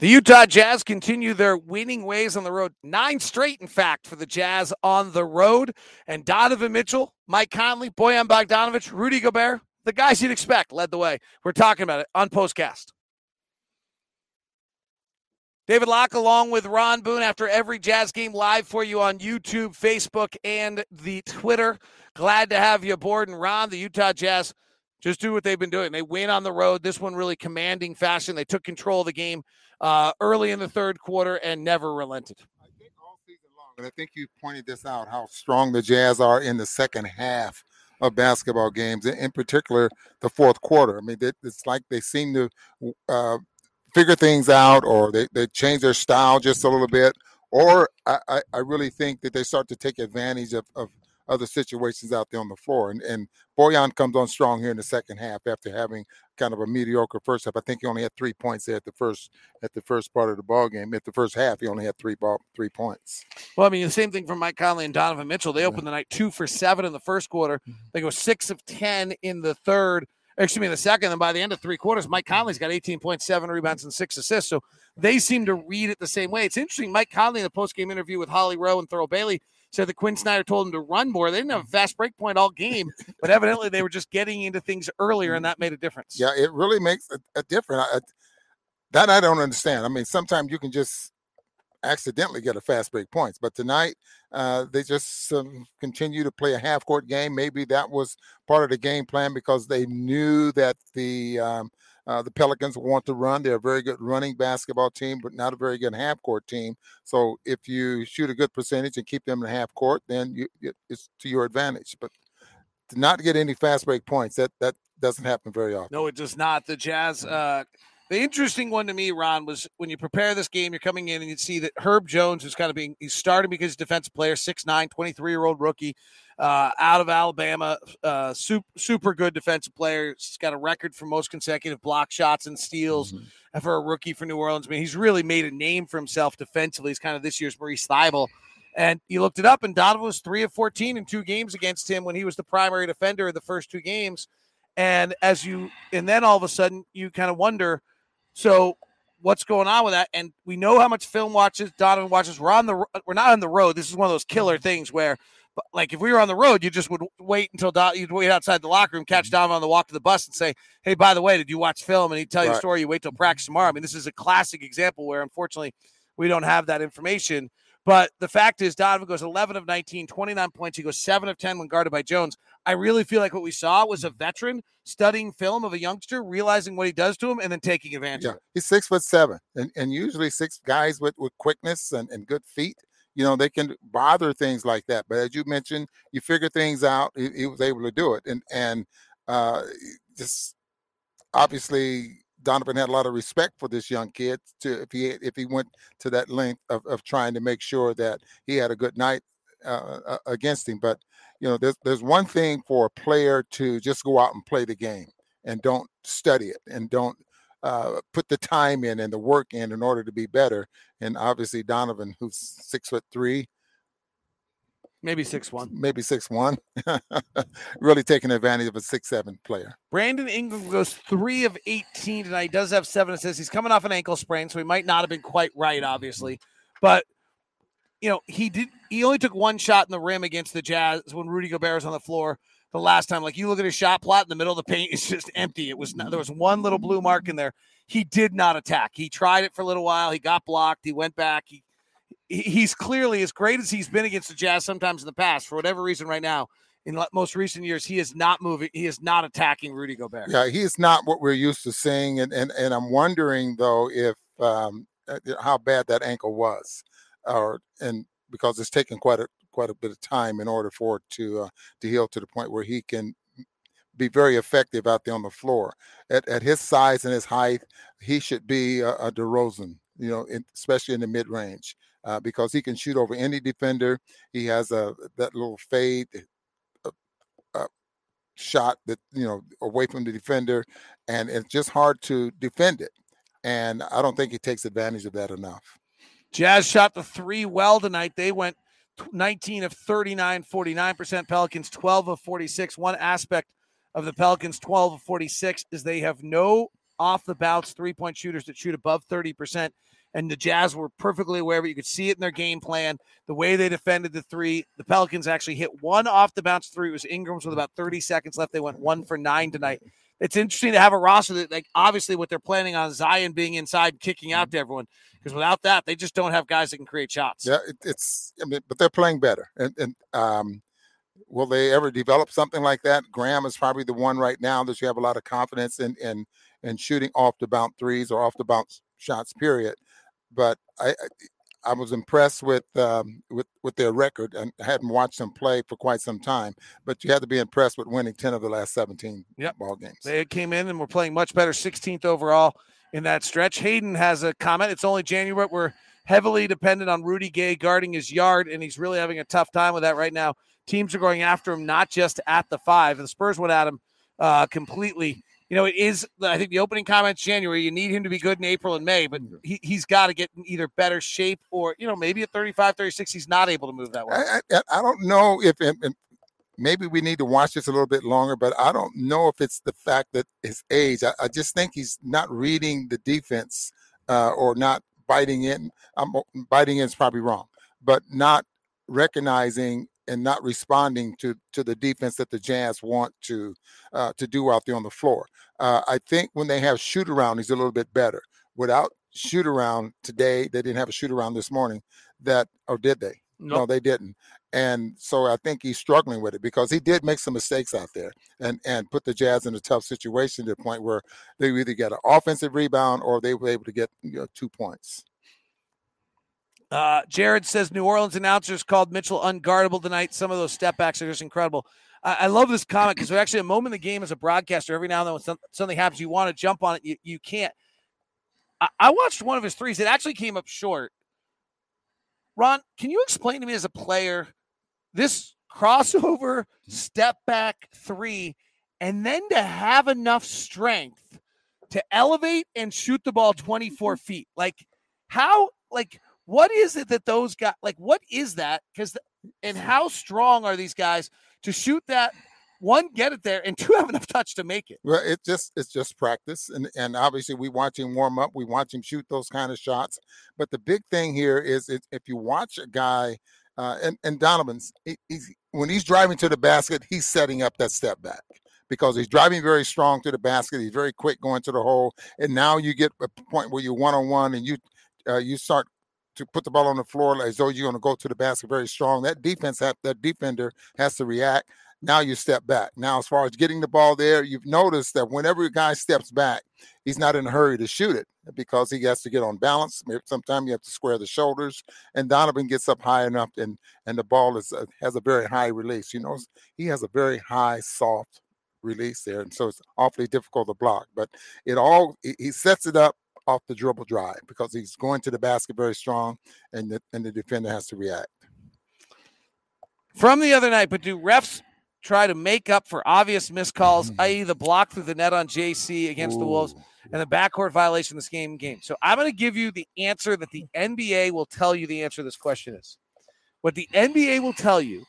The Utah Jazz continue their winning ways on the road. Nine straight, in fact, for the Jazz on the road. And Donovan Mitchell, Mike Conley, Bojan Bogdanovic, Rudy Gobert, the guys you'd expect led the way. We're talking about it on Postcast. David Locke, along with Ron Boone, after every Jazz game live for you on YouTube, Facebook, and the Twitter. Glad to have you aboard. And Ron, the Utah Jazz just do what they've been doing. They win on the road. This one really commanding fashion. They took control of the game uh, early in the third quarter and never relented. I think all season long, and I think you pointed this out how strong the Jazz are in the second half of basketball games, in particular the fourth quarter. I mean, it's like they seem to uh, figure things out, or they, they change their style just a little bit, or I, I really think that they start to take advantage of, of other situations out there on the floor. And, and Bojan comes on strong here in the second half after having kind of a mediocre first half. I think he only had three points there at the first at the first part of the ball game. At the first half, he only had three ball three points. Well, I mean, the same thing from Mike Conley and Donovan Mitchell. They opened the night two for seven in the first quarter. Mm-hmm. They go six of ten in the third. Excuse me, in the second. And by the end of three quarters, Mike Conley's got 18.7 rebounds and six assists. So they seem to read it the same way. It's interesting. Mike Conley in the post game interview with Holly Rowe and Thurl Bailey said that Quin Snyder told him to run more. They didn't have a fast break point all game, but evidently they were just getting into things earlier, and that made a difference. Yeah, it really makes a, a difference. I, that I don't understand. I mean, sometimes you can just accidentally get a fast break points, but tonight uh, they just um, continue to play a half court game. Maybe that was part of the game plan because they knew that the um, uh, the Pelicans want to run. They're a very good running basketball team, but not a very good half court team. So if you shoot a good percentage and keep them in half court, then you, it's to your advantage. But to not get any fast break points, that that doesn't happen very often. No, it does not. The Jazz. Uh, the interesting one to me, Ron, was when you prepare this game, you're coming in and you see that Herb Jones is kind of being, he's starting because he's defensive player, 6'9, 23 year old rookie uh, out of Alabama. Uh, super, super good defensive player. He's got a record for most consecutive block shots and steals mm-hmm. for a rookie for New Orleans. I mean, he's really made a name for himself defensively. He's kind of this year's Matisse Thybulle. And you looked it up, and Donovan was three of 14 in two games against him when he was the primary defender of the first two games. And as you, and then all of a sudden, you kind of wonder so what's going on with that? And we know how much film watches Donovan watches. We're on the, we're not on the road. This is one of those killer things where like if we were on the road, you just would wait until Do- you'd wait outside the locker room, catch mm-hmm. Donovan on the walk to the bus, and say, "Hey, by the way, did you watch film?" And he'd tell you right. a story. You wait till practice tomorrow. I mean, this is a classic example where unfortunately we don't have that information. But the fact is, Donovan goes 11 of 19, 29 points. He goes 7 of 10 when guarded by Jones. I really feel like what we saw was a veteran studying film of a youngster, realizing what he does to him, and then taking advantage yeah. He's six foot seven. And, and usually six guys with, with quickness and, and good feet you know, they can bother things like that. But as you mentioned, you figure things out. He, he was able to do it, and and uh, just obviously Donovan had a lot of respect for this young kid. To if he if he went to that length of, of trying to make sure that he had a good night uh, uh against him, but you know, there's there's one thing for a player to just go out and play the game and don't study it and don't uh, put the time in and the work in in order to be better. And obviously Donovan, who's six foot three, maybe six one, maybe six one, really taking advantage of a six seven player. Brandon Ingram goes three of eighteen tonight. He does have seven assists. He's coming off an ankle sprain, so he might not have been quite right, obviously, but. You know, he did. He only took one shot in the rim against the Jazz when Rudy Gobert was on the floor the last time. Like you look at his shot plot in the middle of the paint, it's just empty. It was not, there was one little blue mark in there. He did not attack. He tried it for a little while. He got blocked. He went back. He he's clearly as great as he's been against the Jazz sometimes in the past. For whatever reason, right now in most recent years, he is not moving. He is not attacking Rudy Gobert. Yeah, he is not what we're used to seeing. And and and I'm wondering though if um, uh, how bad that ankle was, or and because it's taken quite a quite a bit of time in order for it to uh, to heal to the point where he can be very effective out there on the floor. At, at his size and his height, he should be a, a DeRozan, you know, especially in the mid range, uh, because he can shoot over any defender. He has a that little fade. Uh, uh, shot that you know away from the defender and it's just hard to defend it and i don't think he takes advantage of that enough jazz shot the three well tonight they went 19 of 39, 49%. Pelicans 12 of 46. One aspect of the Pelicans 12 of 46 is they have no off the bounce three point shooters that shoot above 30%. And the Jazz were perfectly aware of it. You could see it in their game plan, the way they defended the three. The Pelicans actually hit one off the bounce three. It was Ingram's with about 30 seconds left. They went one for nine tonight. It's interesting to have a roster that, like, obviously, what they're planning on Zion being inside, kicking out to everyone, because without that, they just don't have guys that can create shots. Yeah, it, it's. I mean, but they're playing better, and and um, will they ever develop something like that? Ingram is probably the one right now that you have a lot of confidence in in in shooting off the bounce threes or off the bounce shots. Period. But I I was impressed with um, with with their record, and I hadn't watched them play for quite some time. But you had to be impressed with winning ten of the last seventeen yep. ball games. They came in and were playing much better, 16th overall in that stretch. Hayden has a comment. It's only January. We're heavily dependent on Rudy Gay guarding his yard, and he's really having a tough time with that right now. Teams are going after him not just at the five. The Spurs went at him uh, completely. You know, it is, I think the opening comments January, you need him to be good in April and May, but he, he's got to get in either better shape or, you know, maybe at 35, 36, he's not able to move that way. I, I, I don't know if, maybe we need to watch this a little bit longer, but I don't know if it's the fact that his age. I, I just think he's not reading the defense uh, or not biting in. I'm biting in is probably wrong, but not recognizing and not responding to to the defense that the Jazz want to uh, to do out there on the floor. Uh, I think when they have shoot around, he's a little bit better. Without shoot around today, they didn't have a shoot around this morning. That or did they? Nope. No, they didn't. And so I think he's struggling with it because he did make some mistakes out there and and put the Jazz in a tough situation to the point where they either get an offensive rebound or they were able to get you know, two points. Uh, Jared says New Orleans announcers called Mitchell unguardable tonight. Some of those step backs are just incredible. I, I love this comment because there's actually a moment in the game as a broadcaster. Every now and then, when some, something happens, you want to jump on it, you, you can't. I, I watched one of his threes. It actually came up short. Ron, can you explain to me as a player this crossover step back three, and then to have enough strength to elevate and shoot the ball 24 feet? Like, how, like, what is it that those guys like? What is that? Because and how strong are these guys to shoot that? One, get it there, and two, have enough touch to make it. Well, it's just it's just practice, and and obviously we watch him warm up, we watch him shoot those kind of shots. But the big thing here is if you watch a guy, uh, and and Donovan's, he, he's when he's driving to the basket, he's setting up that step back because he's driving very strong to the basket. He's very quick going to the hole, and now you get a point where you're one on one, and you uh, you start to put the ball on the floor as though you're going to go to the basket very strong. That defense, have, that defender has to react. Now you step back. Now, as far as getting the ball there, you've noticed that whenever a guy steps back, he's not in a hurry to shoot it because he has to get on balance. Sometimes you have to square the shoulders, and Donovan gets up high enough, and and the ball is uh, has a very high release. You know, he has a very high, soft release there, and so it's awfully difficult to block. But it all he sets it up off the dribble drive because he's going to the basket very strong, and the, and the defender has to react. From the other night, but do refs try to make up for obvious miscalls, mm-hmm. i.e., the block through the net on JC against Ooh. the Wolves and the backcourt violation this game game? So I'm going to give you the answer that the NBA will tell you the answer to this question is. What the NBA will tell you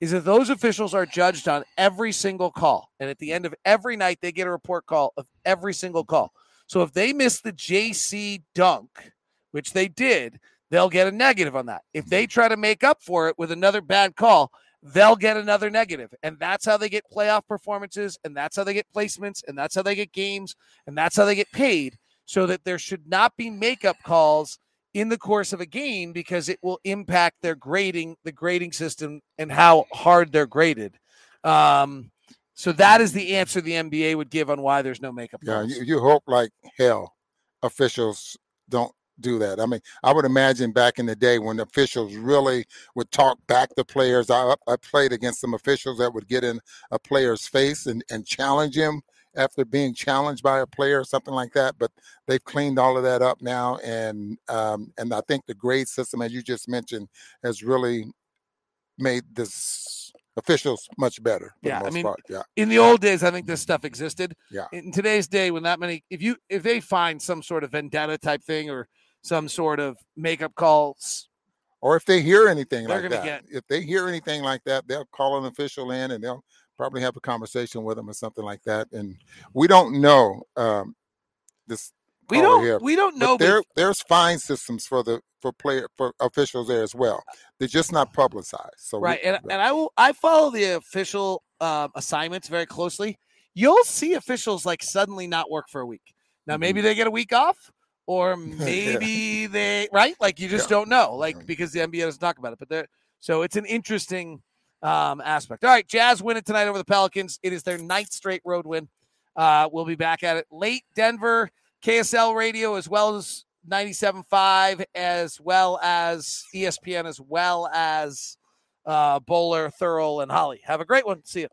is that those officials are judged on every single call. And at the end of every night, they get a report call of every single call. So if they miss the JC dunk, which they did, they'll get a negative on that. If they try to make up for it with another bad call, they'll get another negative. And that's how they get playoff performances, and that's how they get placements, and that's how they get games, and that's how they get paid. So that there should not be makeup calls in the course of a game because it will impact their grading, the grading system, and how hard they're graded. Um, so that is the answer the NBA would give on why there's no makeup. Yeah, you, you, hope like hell officials don't do that. I mean, I would imagine back in the day when officials really would talk back to players. I, I played against some officials that would get in a player's face and, and challenge him after being challenged by a player or something like that. But they've cleaned all of that up now, and um, and I think the grade system, as you just mentioned, has really made this officials much better. Yeah, I mean, part. yeah. In the old days, I think this stuff existed. Yeah. In today's day, when that many, if you if they find some sort of vendetta type thing or some sort of makeup calls, or if they hear anything like that, get, if they hear anything like that, they'll call an official in and they'll probably have a conversation with them or something like that. And we don't know. Um, this we don't here. we don't know. There, there's fine systems for the for player for officials there as well. They're just not publicized. So we- right, and, and I will I follow the official um, assignments very closely. You'll see officials like suddenly not work for a week. Now maybe Mm-hmm. they get a week off, or maybe they right like you just Yeah. don't know like Mhm. because the NBA doesn't talk about it. But there, so it's an interesting um, aspect. All right, Jazz win it tonight over the Pelicans. It is their ninth straight road win. Uh, we'll be back at it late. Denver, KSL Radio, as well as 97.5, as well as ESPN, as well as uh, Boler, Thurl, and Holly. Have a great one. See you.